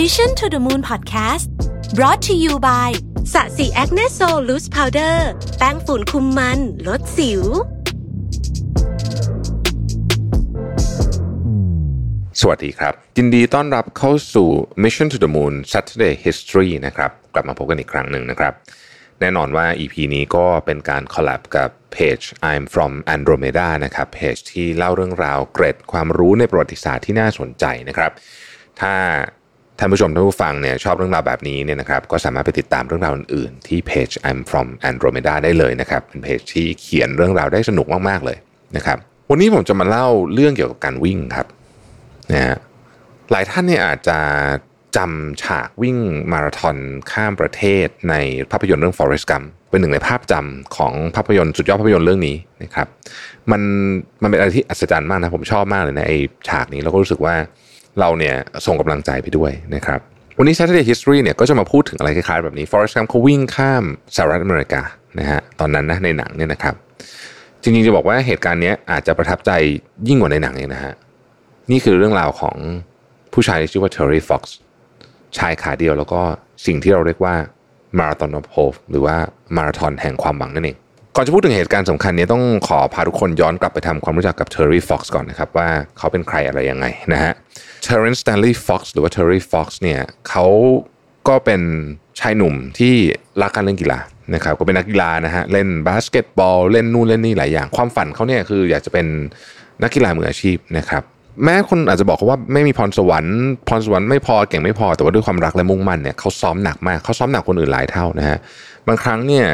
Mission to the Moon Podcast brought to you by Sasi Acne Sol Loose Powder แป้งฝุ่นคุมมัน ลดสิว สวัสดีครับ ยินดีต้อนรับเข้าสู่ Mission to the Moon Saturday History นะครับ กลับมาพบกันอีกครั้งหนึ่งนะครับ แน่นอนว่า EP นี้ก็เป็นการ collab กับเพจ I'm from Andromeda นะครับ เพจที่เล่าเรื่องราวเกร็ดความรู้ในประวัติศาสตร์ที่น่าสนใจนะครับ ถ้า ท่านผู้ชมท่านผู้ฟังเนี่ยชอบเรื่องราวแบบนี้เนี่ยนะครับก็สามารถไปติดตามเรื่องราวอื่นๆ ที่เพจ I'm from Andromeda ได้เลยนะครับเป็นเพจที่เขียนเรื่องราวได้สนุกมากๆเลยนะครับวันนี้ผมจะมาเล่าเรื่องเกี่ยวกับการวิ่งครับนะฮะหลายท่านเนี่ยอาจจะจำฉากวิ่งมาราธอนข้ามประเทศในภาพยนตร์เรื่อง Forrest Gump เป็นหนึ่งในภาพจำของภาพยนตร์สุดยอดภาพยนตร์เรื่องนี้นะครับมันมันเป็นอะไรที่อัศจรรย์มากนะผมชอบมากเลยนะไอฉากนี้แล้วก็รู้สึกว่า เราเนี่ยส่งกำลังใจไปด้วยนะครับวันนี้ Saturday History เนี่ยก็จะมาพูดถึงอะไรคล้ายๆแบบนี้ Forrest Gump เขาวิ่งข้ามสหรัฐอเมริกานะฮะตอนนั้นนะในหนังเนี่ยนะครับจริงๆจะบอกว่าเหตุการณ์นี้อาจจะประทับใจยิ่งกว่าในหนังเองนะฮะนี่คือเรื่องราวของผู้ชายที่ชื่อว่าเทอร์รี่ฟ็อกซ์ชายขาเดียวแล้วก็สิ่งที่เราเรียกว่ามาราธอนอ f โ o หรือว่ามาราธอนแห่งความหวังนั่นเอง ก่อนจะพูดถึงเหตุการณ์สำคัญนี้ต้องขอพาทุกคนย้อนกลับไปทำความรู้จักกับเทอร์รี่ฟ็อกซ์ก่อนนะครับว่าเขาเป็นใครอะไรยังไงนะฮะเทอร์เรนสแตนลีย์ฟ็อกซ์หรือว่าเทอร์รี่ฟ็อกซ์เนี่ยเขาก็เป็นชายหนุ่มที่รักการเล่นกีฬานะครับก็เป็นนักกีฬานะฮะเล่นบาสเกตบอลเล่นนู่นเล่นนี่หลายอย่าง ความฝันเขาเนี่ยคืออยากจะเป็นนักกีฬามืออาชีพนะครับแม้คนอาจจะบอกเขาว่าไม่มีพรสวรรค์พรสวรรค์ไม่พอเก่งไม่พอแต่ว่าด้วยความรักและมุ่งมั่นเนี่ยเขาซ้อมหนักมากเขาซ้อมหนักคนอื่นหลายเท่านะฮะบางครั้งเนี่ย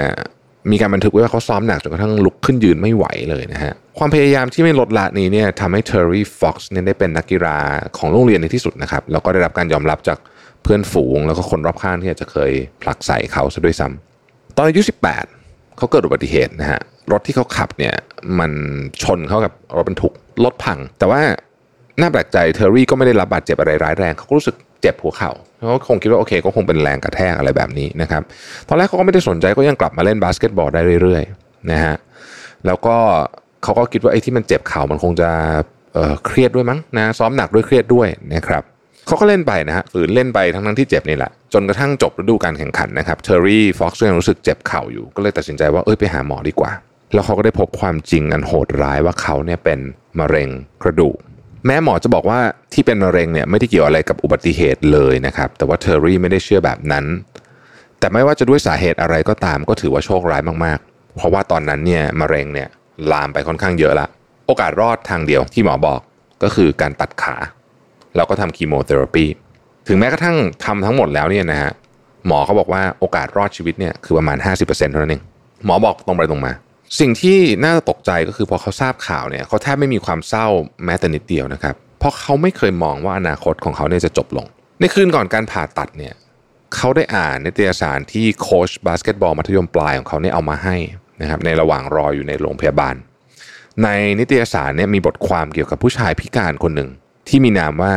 มีการบันทึกไว้ว่าเขาซ้อมหนักจนกระทั่งลุกขึ้นยืนไม่ไหวเลยนะฮะ ความพยายามที่ไม่ลดละนี้เนี่ยทำให้เทอร์รี่ฟ็อกซ์เนี่ยได้เป็นนักกีฬาของโรงเรียนในที่สุดนะครับ แล้วก็ได้รับการยอมรับจากเพื่อนฝูง แล้วก็คนรอบข้างที่อาจจะเคยผลักไสเขาซะด้วยซ้ำตอนอายุ18 เขาเกิดอุบัติเหตุนะฮะ รถที่เขาขับเนี่ยมันชนเข้ากับรถบรรทุกรถพัง แต่ว่าน่าแปลกใจเทอร์รี่ก็ไม่ได้รับบาดเจ็บอะไรร้ายแรงเขาก็รู้สึก เจ็บหัวเข่าเขาคงคิดว่าโอเคก็คงเป็นแรงกระแทกอะไรแบบนี้นะครับตอนแรกเขาก็ไม่ได้สนใจก็ยังกลับมาเล่นบาสเกตบอลได้เรื่อยๆนะฮะแล้วก็เขาก็คิดว่าไอ้ที่มันเจ็บเข่ามันคงจะเครียดด้วยมั้งนะซ้อมหนักด้วยเครียดด้วยนะครับเขาก็เล่นไปนะฮะฝืนเล่นไปทั้งทั้งที่เจ็บนี่แหละจนกระทั่งจบฤดูการแข่งขันนะครับเทอร์รี่ฟ็อกซ์ยังรู้สึกเจ็บเข่าอยู่ ก็เลยตัดสินใจว่าเอ้ยไปหาหมอดีกว่า แล้วเขาก็ได้พบความจริงอันโหดร้ายว่าเขาเนี่ยเป็นมะเร็งกระดูก แม้หมอจะบอกว่าที่เป็นมะเร็งเนี่ยไม่ได้เกี่ยวอะไรกับอุบัติเหตุเลยนะครับ แต่ว่าเทอร์รี่ไม่ได้เชื่อแบบนั้น แต่ไม่ว่าจะด้วยสาเหตุอะไรก็ตามก็ถือว่าโชคร้ายมากๆ เพราะว่าตอนนั้นเนี่ยมะเร็งเนี่ยลามไปค่อนข้างเยอะละ โอกาสรอดทางเดียวที่หมอบอกก็คือการตัดขา แล้วก็ทำคีโมเทอราปีถึงแม้กระทั่งทำทั้งหมดแล้วเนี่ยนะฮะหมอเขาบอกว่าโอกาสรอดชีวิตเนี่ยคือประมาณ 50%เท่านั้นเองหมอบอกตรงไปตรงมา สิ่งที่น่าตกใจก็คือพอเขาทราบข่าวเนี่ยเขาแทบไม่มีความเศร้าแม้แต่นิดเดียวนะครับ เพราะเขาไม่เคยมองว่าอนาคตของเขาเนี่ยจะจบลง ในคืนก่อนการผ่าตัดเนี่ยเขาได้อ่านนิตยสารที่โค้ชบาสเกตบอลมัธยมปลายของเขาเนี่ยเอามาให้นะครับในระหว่างรออยู่ในโรงพยาบาล ในนิตยสารเนี่ยมีบทความเกี่ยวกับผู้ชายพิการคนหนึ่งที่มีนามว่า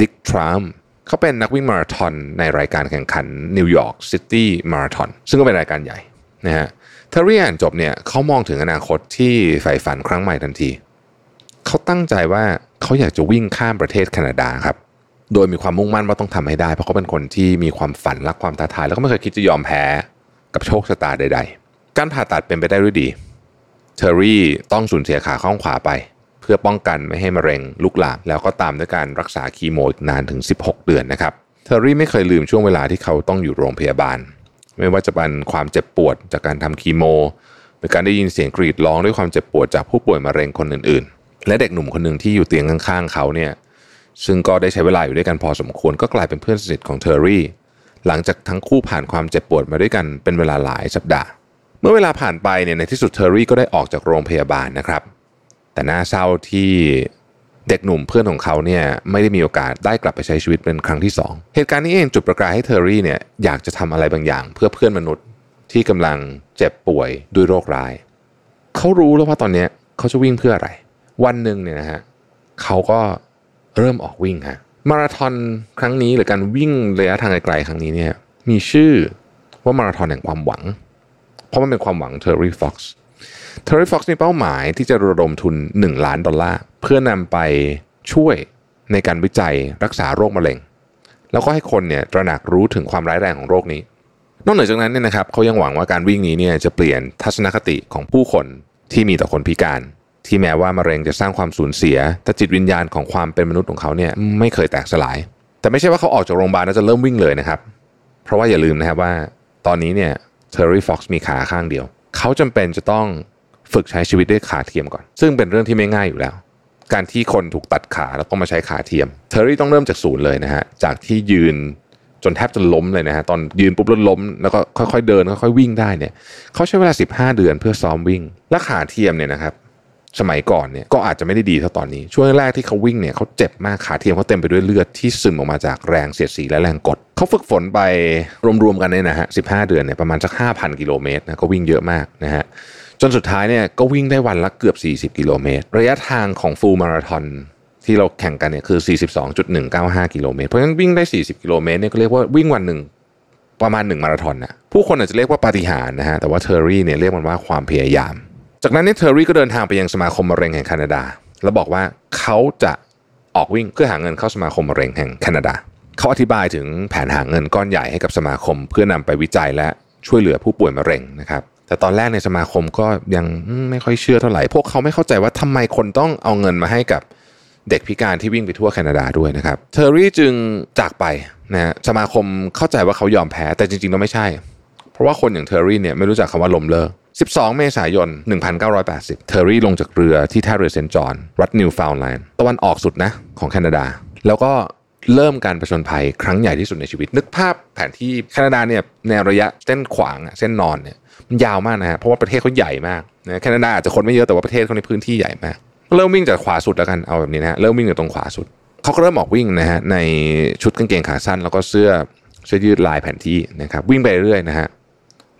ดิกทรัมเขาเป็นนักวิ่งมาราธอนในรายการแข่งขันนิวยอร์กซิตี้มาราธอนซึ่งก็เป็นรายการใหญ่นะฮะเทอร์รี่อ่านจบเนี่ยเขามองถึงอนาคตที่ใฝ่ฝันครั้งใหม่ทันที เขาตั้งใจว่าเขาอยากจะวิ่งข้ามประเทศแคนาดาครับ โดยมีความมุ่งมั่นว่าต้องทำให้ได้ เพราะเขาเป็นคนที่มีความฝันรักความท้าทาย แล้วก็ไม่เคยคิดจะยอมแพ้กับโชคชะตาใด ๆ การผ่าตัดเป็นไปได้ด้วยดีเทอร์รี่ต้องสูญเสียขาข้างขวาไป เพื่อป้องกันไม่ให้มะเร็งลุกลามแล้วก็ตามด้วยการรักษาคีโมอีกนานถึง 16 เดือนนะครับเทอร์รี่ไม่เคยลืมช่วงเวลาที่เขาต้องอยู่โรงพยาบาล ไม่ว่าจะเป็นความเจ็บปวดจากการทำคีโม หรือการได้ยินเสียงกรีดร้องด้วยความเจ็บปวดจากผู้ป่วยมะเร็งคนอื่นๆ และเด็กหนุ่มคนหนึ่งที่อยู่เตียงข้างๆเขาเนี่ยซึ่งก็ได้ใช้เวลาอยู่ด้วยกันพอสมควรก็กลายเป็นเพื่อนสนิทของเทอร์รี่หลังจากทั้งคู่ผ่านความเจ็บปวดมาด้วยกันเป็นเวลาหลายสัปดาห์ เมื่อเวลาผ่านไปเนี่ยในที่สุดเทอร์รี่ก็ได้ออกจากโรงพยาบาลนะครับ แต่น่าเศร้าที่ เด็กหนุ่มเพื่อนของเขาเนี่ยไม่ได้มีโอกาสได้กลับไปใช้ชีวิตเป็นครั้งที่สองเหตุการณ์นี้เองจุดประกายให้เทอร์รี่เนี่ยอยากจะทำอะไรบางอย่าง เพื่อเพื่อนมนุษย์ที่กำลังเจ็บป่วยด้วยโรคร้าย เขารู้แล้วว่าตอนนี้เขาจะวิ่งเพื่ออะไร วันหนึ่งเนี่ยนะฮะเขาก็เริ่มออกวิ่งฮะมาราธอนครั้งนี้หรือการวิ่งระยะทางไกลๆครั้งนี้เนี่ยมีชื่อว่ามาราธอนแห่งความหวัง เพราะมันเป็นความหวังเทอร์รี่ฟ็อกซ์ เทอร์รี่ฟ็อกซ์มีเป้าหมายที่จะระดมทุน 1 ล้านดอลลาร์เพื่อนำไปช่วยในการวิจัยรักษาโรคมะเร็ง แล้วก็ให้คนเนี่ยตระหนักรู้ถึงความร้ายแรงของโรคนี้ นอกเหนือจากนั้นเนี่ยนะครับเขายังหวังว่าการวิ่งนี้เนี่ยจะเปลี่ยนทัศนคติของผู้คนที่มีต่อคนพิการ ที่แม้ว่ามะเร็งจะสร้างความสูญเสีย แต่จิตวิญญาณของความเป็นมนุษย์ของเขาเนี่ยไม่เคยแตกสลาย แต่ไม่ใช่ว่าเขาออกจากโรงพยาบาลแล้วจะเริ่มวิ่งเลยนะครับ เพราะว่าอย่าลืมนะครับว่า ตอนนี้เนี่ยเทอร์รี่ฟ็อกซ์มีขาข้างเดียว เขาจำเป็นจะต้อง ฝึกใช้ชีวิตด้วยขาเทียมก่อน ซึ่งเป็นเรื่องที่ไม่ง่ายอยู่แล้ว การที่คนถูกตัดขาแล้วต้องมาใช้ขาเทียม เทอร์รี่ต้องเริ่มจากศูนย์เลยนะฮะ จากที่ยืนจนแทบจะล้มเลยนะฮะ ตอนยืนปุ๊บแล้วล้ม แล้วก็ค่อยๆเดินค่อยๆวิ่งได้เนี่ยเขาใช้เวลา 15 เดือนเพื่อซ้อมวิ่ง และขาเทียมเนี่ยนะครับสมัยก่อนเนี่ยก็อาจจะไม่ได้ดีเท่าตอนนี้ ช่วงแรกที่เขาวิ่งเนี่ยเขาเจ็บมากขาเทียมเขาเต็มไปด้วยเลือดที่ซึมออกมาจากแรงเสียดสีและแรงกด เขาฝึกฝนไปรวมๆกันเนี่ยนะฮะ15เดือนเนี่ยประมาณสัก 5,000 กิโลเมตรนะก็วิ่งเยอะมากนะฮะ จนสุดท้ายเนี่ยก็วิ่งได้วันละเกือบ 40 กิโลเมตร ระยะทางของฟูลมาราทอนที่เราแข่งกันเนี่ยคือ 42.195 กิโลเมตร เพราะฉะนั้นวิ่งได้ 40 กิโลเมตรเนี่ยก็เรียกว่าวิ่งวันหนึ่งประมาณ 1 มาราธอนนะผู้คนอาจจะเรียกว่าปาฏิหาริย์นะฮะ แต่ว่าเทอร์รี่เนี่ยเรียกมันว่าความพยายาม จากนั้นเนี่ยเทอร์รี่ก็เดินทางไปยังสมาคมมะเร็งแห่งแคนาดา แล้วบอกว่าเขาจะออกวิ่งเพื่อหาเงินเข้าสมาคมมะเร็งแห่งแคนาดา เขาอธิบายถึงแผนหาเงินก้อนใหญ่ให้กับสมาคม เพื่อนำไปวิจัยและช่วยเหลือผู้ป่วยมะเร็งนะครับ แต่ตอนแรกในสมาคมก็ยังไม่ค่อยเชื่อเท่าไหร่ พวกเขาไม่เข้าใจว่าทำไมคนต้องเอาเงินมาให้กับเด็กพิการที่วิ่งไปทั่วแคนาดาด้วยนะครับเทอร์รี่จึงจากไปนะสมาคมเข้าใจว่าเขายอมแพ้แต่จริงๆแล้วไม่ใช่ เพราะว่าคนอย่างเทอร์รี่เนี่ยไม่รู้จักคำว่าล้มเลิก 12 เมษายน 1980 เทอร์รี่ลงจากเรือที่ท่าเรือเซนต์จอห์นรัฐนิวฟาวน์แลนด์ตะวันออกสุดนะของแคนาดา แล้วก็เริ่มการประชนภัยครั้งใหญ่ที่สุดในชีวิต นึกภาพแผนที่แคนาดาเนี่ยแนวระยะเส้นขวางเส้นนอนเนี่ย มันยาวมากนะฮะเพราะว่าประเทศเขาใหญ่มากนะแคนาดาอาจจะคนไม่เยอะแต่ว่าประเทศเขาในพื้นที่ใหญ่มากเริ่มวิ่งจากขวาสุดแล้วกันเอาแบบนี้นะเริ่มวิ่งจากตรงขวาสุดเขาก็เริ่มออกวิ่งนะฮะในชุดกางเกงขาสั้น แล้วก็เสื้อเสื้อยืดลายแผนที่นะครับวิ่งไปเรื่อยนะฮะ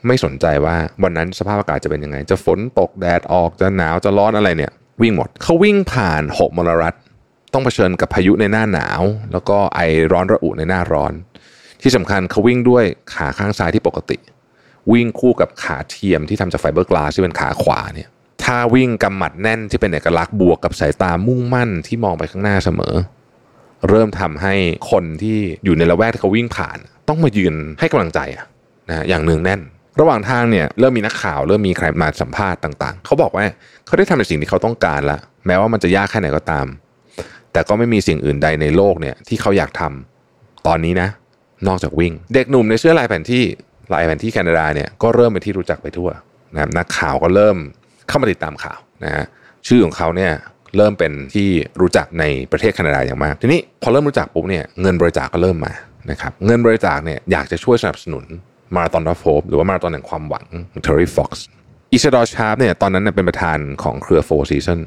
ไม่สนใจว่าวันนั้นสภาพอากาศจะเป็นยังไง จะฝนตกแดดออกจะหนาวจะร้อนอะไรเนี่ย วิ่งหมดเขาวิ่งผ่านหกมลรัฐ ต้องเผชิญกับพายุในหน้าหนาว แล้วก็ไอร้อนระอุในหน้าร้อน ที่สำคัญเขาวิ่งด้วยขาข้างซ้ายที่ปกติ วิ่งคู่กับขาเทียมที่ทำจากไฟเบอร์กลาสที่เป็นขาขวาเนี่ยถ้าวิ่งกำหมัดแน่นที่เป็นเอกลักษณ์บวกกับสายตามุ่งมั่นที่มองไปข้างหน้าเสมอ เริ่มทำให้คนที่อยู่ในละแวกที่เขาวิ่งผ่าน ต้องมายืนให้กำลังใจอะนะอย่างเนืองแน่น ระหว่างทางเนี่ยเริ่มมีนักข่าวเริ่มมีใครมาสัมภาษณ์ต่าง ๆ เขาบอกว่าเขาได้ทำในสิ่งที่เขาต้องการแล้วแม้ว่ามันจะยากแค่ไหนก็ตาม แต่ก็ไม่มีสิ่งอื่นใดในโลกเนี่ยที่เขาอยากทำตอนนี้นะ นอกจากวิ่ง เด็กหนุ่มในเสื้อลายแผ่นที่ ลายแผนที่แคนาดาเนี่ยก็เริ่มเป็นที่รู้จักไปทั่วนะครับนักข่าวก็เริ่มเข้ามาติดตามข่าวนะฮะชื่อของเขาเนี่ยเริ่มเป็นที่รู้จักในประเทศแคนาดาอย่างมาก ทีนี้พอเริ่มรู้จักปุ๊บเนี่ยเงินบริจาคก็เริ่มมานะครับเงินบริจาคเนี่ยอยากจะช่วยสนับสนุน Marathon of Hope หรือว่ามาราธอนแห่งความหวังของเทอร์รี่ฟ็อกซ์อิซาดอร์ชาร์ปเนี่ยตอนนั้นเนี่ยเป็นประธานของเครือ Four Seasons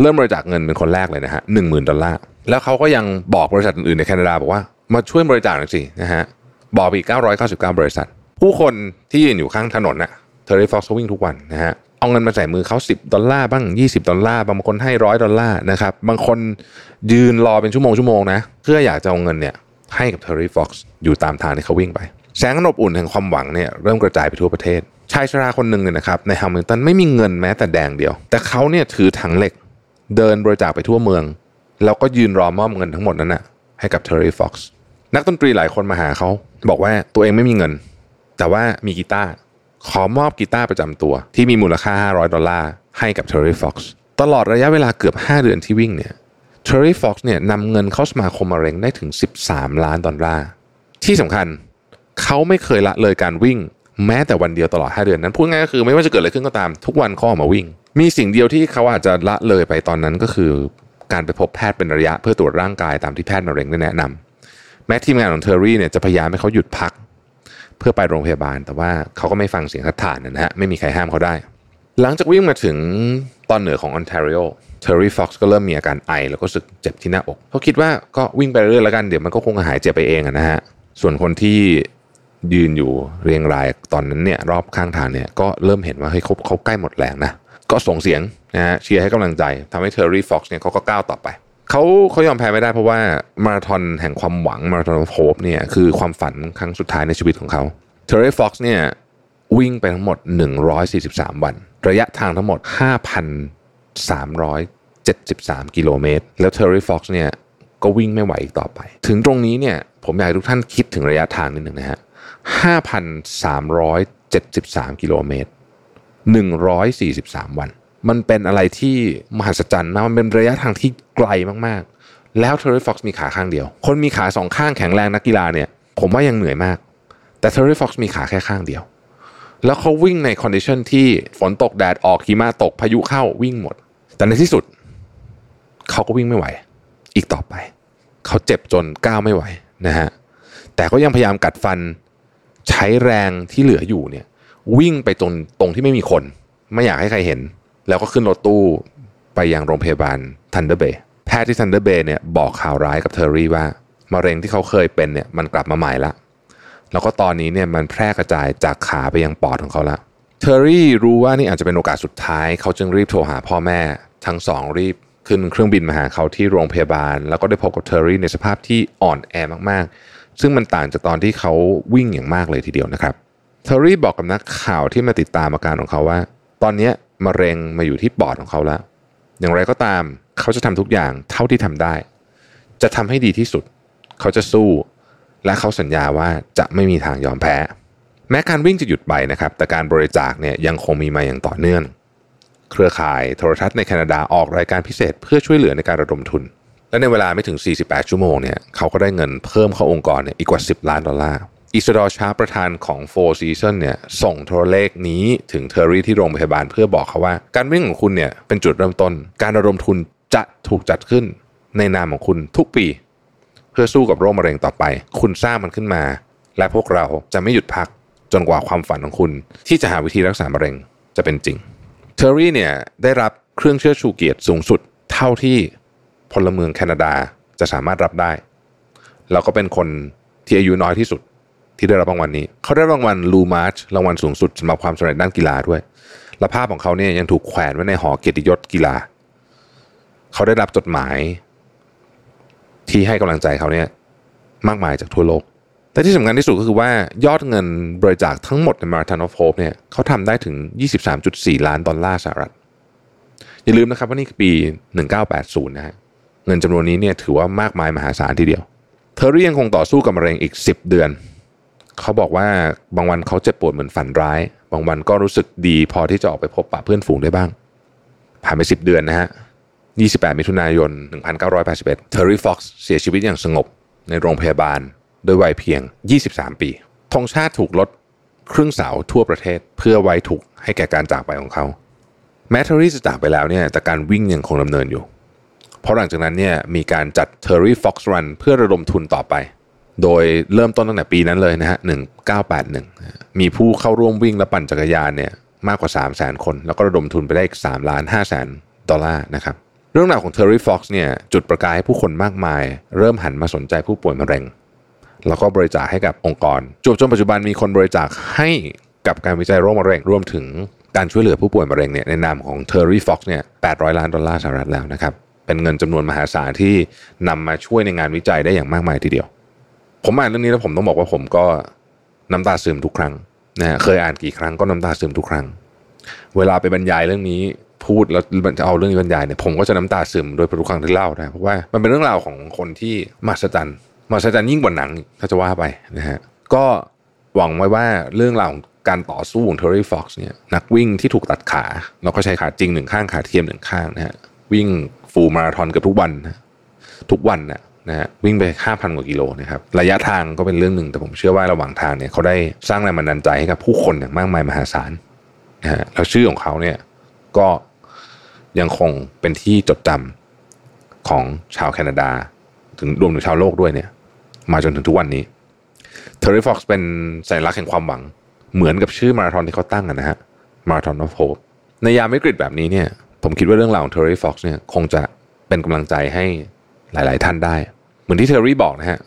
เริ่มบริจาคเงินเป็นคนแรกเลยนะฮะหนึ่งหมื่นดอลลาร์แล้วเขาก็ยังบอกบริษัทอื่นๆในแคนาดาบอกว่ามาช่วยบริจาคหน่อยสินะฮะบอกอีก 999 บริษัท ผู้คนที่ยืนอยู่ข้างถนนน่ะเทอร์รี่ฟ็อกซ์วิ่งทุกวันนะฮะเอาเงินมาใส่มือเขา 10 ดอลลาร์บ้าง 20 ดอลลาร์บางคนให้ร้อยดอลลาร์นะครับบางคนยืนรอเป็นชั่วโมงชั่วโมงนะเพื่ออยากจะเอาเงินเนี่ยให้กับเทอร์รี่ฟ็อกซ์อยู่ตามทางที่เขาวิ่งไป แสงอบอุ่นแห่งความหวังเนี่ยเริ่มกระจายไปทั่วประเทศ ชายชราคนหนึ่งเนี่ยนะครับในแฮมิลตันไม่มีเงินแม้แต่แดงเดียว แต่เขาเนี่ยถือถังเหล็กเดินบริจาคไปทั่วเมือง แล้วก็ยืนรอมอบเงินทั้งหมดนั้นนะให้กับเทอร์รี่ฟ็อกซ์นักดนตรีหลายคนมาหาเขาบอกว่าตัวเองไม่มีเงิน แต่ว่ามีกีตาร์ขอมอบกีตาร์ประจำตัว ที่มีมูลค่า 500 ดอลลาร์ให้กับ Terry Fox ตลอดระยะเวลาเกือบ 5 เดือนที่วิ่งเนี่ย Terry Fox เนี่ยนำเงินเข้าสมาคมมะเร็งได้ถึง 13 ล้านดอลลาร์ที่สำคัญเขาไม่เคยละเลยการวิ่ง แม้แต่วันเดียวตลอด 5 เดือนนั้นพูดง่ายก็คือไม่ว่าจะเกิดอะไรขึ้นก็ตาม ทุกวันเขาออกมาวิ่ง มีสิ่งเดียวที่เขาอาจจะละเลยไปตอนนั้นก็คือการไปพบแพทย์เป็นระยะเพื่อตรวจร่างกายตามที่แพทย์มะเร็งได้แนะนำแม้ทีมงานของเทอร์รี่เนี่ยจะพยายามให้เขาหยุดพัก เพื่อไปโรงพยาบาล แต่ว่าเขาก็ไม่ฟังเสียงคัดค้านนะฮะไม่มีใครห้ามเขาได้ หลังจากวิ่งมาถึงตอนเหนือของออนแทรีโอเทอร์รี่ฟ็อกซ์ก็เริ่มมีอาการไอ แล้วก็รู้สึกเจ็บที่หน้าอกเขาคิดว่าก็วิ่งไปเรื่อยแล้วกันเดี๋ยวมันก็คงหายเจ็บไปเองนะฮะส่วนคนที่ยืนอยู่เรียงรายตอนนั้นเนี่ยรอบข้างทางเนี่ยก็เริ่มเห็นว่าเฮ้ยเขาเขาใกล้หมดแรงนะก็ส่งเสียงนะฮะเชียร์ให้กำลังใจทำให้เทอร์รี่ฟ็อกซ์เนี่ยเขาก็ก้าวต่อไป เขาเขายอมแพ้ไม่ได้เพราะว่ามาราธอนแห่งความหวัง Marathon of Hope เนี่ยคือความฝันครั้งสุดท้ายในชีวิตของเขาเทอร์รี่ฟ็อกซ์เนี่ยวิ่งไปทั้งหมด 143 วัน ระยะทางทั้งหมด 5,373 กิโลเมตร แล้วเทอร์รี่ฟ็อกซ์เนี่ยก็วิ่งไม่ไหวอีกต่อไป ถึงตรงนี้เนี่ยผมอยากให้ทุกท่านคิดถึงระยะทางนิดหนึ่งนะฮะ 5,373 กิโลเมตร 143 วัน มันเป็นอะไรที่มหัศจรรย์นะมันเป็นระยะทางที่ไกลมากๆ แล้วเทอร์รี่ฟ็อกซ์มีขาข้างเดียว คนมีขาสองข้างแข็งแรงนักกีฬาเนี่ย ผมว่ายังเหนื่อยมาก แต่เทอร์รี่ฟ็อกซ์มีขาแค่ข้างเดียว แล้วเขาวิ่งใน condition ที่ฝนตกแดดออกหิมะตกพายุเข้าวิ่งหมด แต่ในที่สุด เขาก็วิ่งไม่ไหว อีกต่อไป เขาเจ็บจนก้าวไม่ไหวนะฮะแต่ก็ยังพยายามกัดฟันใช้แรงที่เหลืออยู่เนี่ย วิ่งไปตรงตรงที่ไม่มีคน ไม่อยากให้ใครเห็น แล้วก็ขึ้นรถตู้ไปยังโรงพยาบาลทันเดอร์เบย์แพทย์ที่ทันเดอร์เบย์เนี่ยบอกข่าวร้ายกับเทอร์รี่ว่ามะเร็งที่เขาเคยเป็นเนี่ยมันกลับมาใหม่ละแล้วก็ตอนนี้เนี่ยมันแพร่กระจายจากขาไปยังปอดของเขาละเทอร์รี่รู้ว่านี่อาจจะเป็นโอกาสสุดท้าย เขาจึงรีบโทรหาพ่อแม่ ทั้งสองรีบขึ้นเครื่องบินมาหาเขาที่โรงพยาบาล แล้วก็ได้พบกับเทอร์รี่ในสภาพที่อ่อนแอมากๆ ซึ่งมันต่างจากตอนที่เขาวิ่งอย่างมากเลยทีเดียวนะครับเทอร์รี่บอกกับนักข่าวที่มาติดตามอาการของเขาว่า ตอนนี้ มะเร็งมาอยู่ที่ปอดของเขาแล้วอย่างไรก็ตามเขาจะทำทุกอย่างเท่าที่ทำได้ จะทำให้ดีที่สุด เขาจะสู้ และเขาสัญญาว่าจะไม่มีทางยอมแพ้ แม้การวิ่งจะหยุดไปนะครับ แต่การบริจาคเนี่ยยังคงมีมาอย่างต่อเนื่อง เครือข่ายโทรทัศน์ในแคนาดาออกรายการพิเศษเพื่อช่วยเหลือในการระดมทุน และในเวลาไม่ถึง 48 ชั่วโมงเนี่ยเขาก็ได้เงินเพิ่มเข้าองค์กรเนี่ยอีกกว่า 10 ล้านดอลลาร์ อิสดอร์ชาประธานของ Four Season เนี่ยส่งโทรเลขนี้ถึงเทอร์รี่ที่โรงพยาบาลเพื่อบอกเขาว่า การวิ่งของคุณเนี่ยเป็นจุดเริ่มต้น การระดมทุนจะถูกจัดขึ้นในนามของคุณทุกปี เพื่อสู้กับโรคมะเร็งต่อไป คุณสร้างมันขึ้นมา และพวกเราจะไม่หยุดพักจนกว่าความฝันของคุณ ที่จะหาวิธีรักษามะเร็งจะเป็นจริงเทอร์รี่เนี่ยได้รับเครื่องเชื่อชูเกียรติสูงสุดเท่าที่พลเมืองแคนาดาจะสามารถรับได้ แล้วก็เป็นคนที่อายุน้อยที่สุด ที่ได้รับรางวัลนี้ เขาได้รางวัลลูมาร์ชรางวัลสูงสุดสำหรับความสำเร็จด้านกีฬาด้วย และภาพของเขาเนี่ยยังถูกแขวนไว้ในหอเกียรติยศกีฬา เขาได้รับจดหมาย ที่ให้กำลังใจเขาเนี่ยมากมายจากทั่วโลก แต่ที่สำคัญที่สุดก็คือว่ายอดเงินบริจาคทั้งหมดใน Marathon of Hope เนี่ยเขาทำได้ถึง 23.4 ล้านดอลลาร์สหรัฐ อย่าลืมนะครับว่านี่คือปี 1980 นะฮะ เงินจำนวนนี้เนี่ยถือว่ามากมายมหาศาลทีเดียวเทอร์รี่ยังคงต่อสู้กับมะเร็งอีก 10 เดือน เขาบอกว่าบางวันเขาเจ็บปวดเหมือนฝันร้าย บางวันก็รู้สึกดีพอที่จะออกไปพบปะเพื่อนฝูงได้บ้าง ผ่านไป 10 เดือนนะฮะ 28 มิถุนายน 1981 เทอร์รี่ฟ็อกซ์เสียชีวิตอย่างสงบในโรงพยาบาลโดยวัยเพียง 23 ปีธงชาติถูกลดครึ่งเสาทั่วประเทศเพื่อไว้ถูกให้แก่การจากไปของเขา แม้เทอร์รี่จะจากไปแล้วเนี่ยแต่การวิ่งยังคงดำเนินอยู่ เพราะหลังจากนั้นเนี่ยมีการจัด Terry Fox Run เพื่อระดมทุนต่อไป โดยเริ่มต้นตั้งแต่ปีนั้นเลยนะฮะ1981 มีผู้เข้าร่วมวิ่งและปั่นจักรยานเนี่ยมากกว่า 3 0 0 0 0 0 คน แล้วก็ระดมทุนไปได้อีก3ล้าน5แสนดอลลาร์นะครับเรื่องราวของ Terry Fox เนี่ยจุดประกายให้ผู้คนมากมาย เริ่มหันมาสนใจผู้ป่วยมะเร็ง แล้วก็บริจาคให้กับองค์กรจวบจนปัจจุบันมีคนบริจาคให้กับการวิจัยโรคมะเร็งรวมถึงการช่วยเหลือผู้ป่วยมะเร็งเนี่ยในนามของ Terry Fox เนี่ย800 ล้านดอลลาร์สหรัฐแล้วนะครับเป็นเงินจำนวนมหาศาลที่นำมาช่วยในงานวิจัยได้อย่างมากมายทีเดียว ผมอ่านเรื่องนี้แล้วผมต้องบอกว่าผมก็น้ำตาซึมทุกครั้งนะฮะเคยอ่านกี่ครั้งก็น้ำตาซึมทุกครั้ง เวลาไปบรรยายเรื่องนี้พูดแล้วจะเอาเรื่องนี้บรรยายเนี่ยผมก็จะน้ำตาซึมโดยทุกครั้งที่เล่านะเพราะว่ามันเป็นเรื่องราวของคนที่มหัศจรรย์มหัศจรรย์ยิ่งกว่าหนังถ้าจะว่าไปนะฮะก็หวังไว้ว่าเรื่องราวของการต่อสู้ของเทอร์รี่ฟ็อกซ์เนี่ยนักวิ่งที่ถูกตัดขาแล้วก็ใช้ขาจริงหนึ่งข้างขาเทียมหนึ่งข้างนะฮะวิ่งฟูลมาราธอนเกือบทุกวันนะทุกวันนะ นะฮะวิ่งไป 5,000 กว่ากิโลนะครับระยะทางก็เป็นเรื่องหนึ่งแต่ผมเชื่อว่าระหว่างทางเนี่ยเขาได้สร้างแรงบันดาลใจให้กับผู้คนอย่างมากมายมหาศาลนะฮะแล้วชื่อของเขาเนี่ยก็ยังคงเป็นที่จดจำของชาวแคนาดา ถึงรวมถึงชาวโลกด้วยเนี่ยมาจนถึงทุกวันนี้เทอร์รี่ฟ็อกซ์เป็นสัญลักษณ์แห่งความหวัง เหมือนกับชื่อมาราธอนที่เขาตั้งกันนะฮะ Marathon of Hope ในยามวิกฤตแบบนี้เนี่ยผมคิดว่าเรื่องราวของเทอร์รี่ฟ็อกซ์เนี่ยคงจะเป็นกำลังใจให้หลาย ๆ ท่านได้ เหมือนที่เทอร์รี่บอกนะฮะ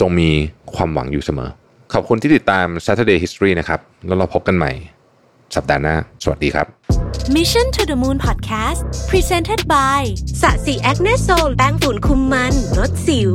จงมีความหวังอยู่เสมอ ขอบคุณที่ติดตาม Saturday History นะครับ แล้วเราพบกันใหม่ สัปดาห์หน้า สวัสดีครับ Mission to the Moon Podcast Presented by ศศิ Acne Sol แป้งฝุ่นคุมมันลดสิว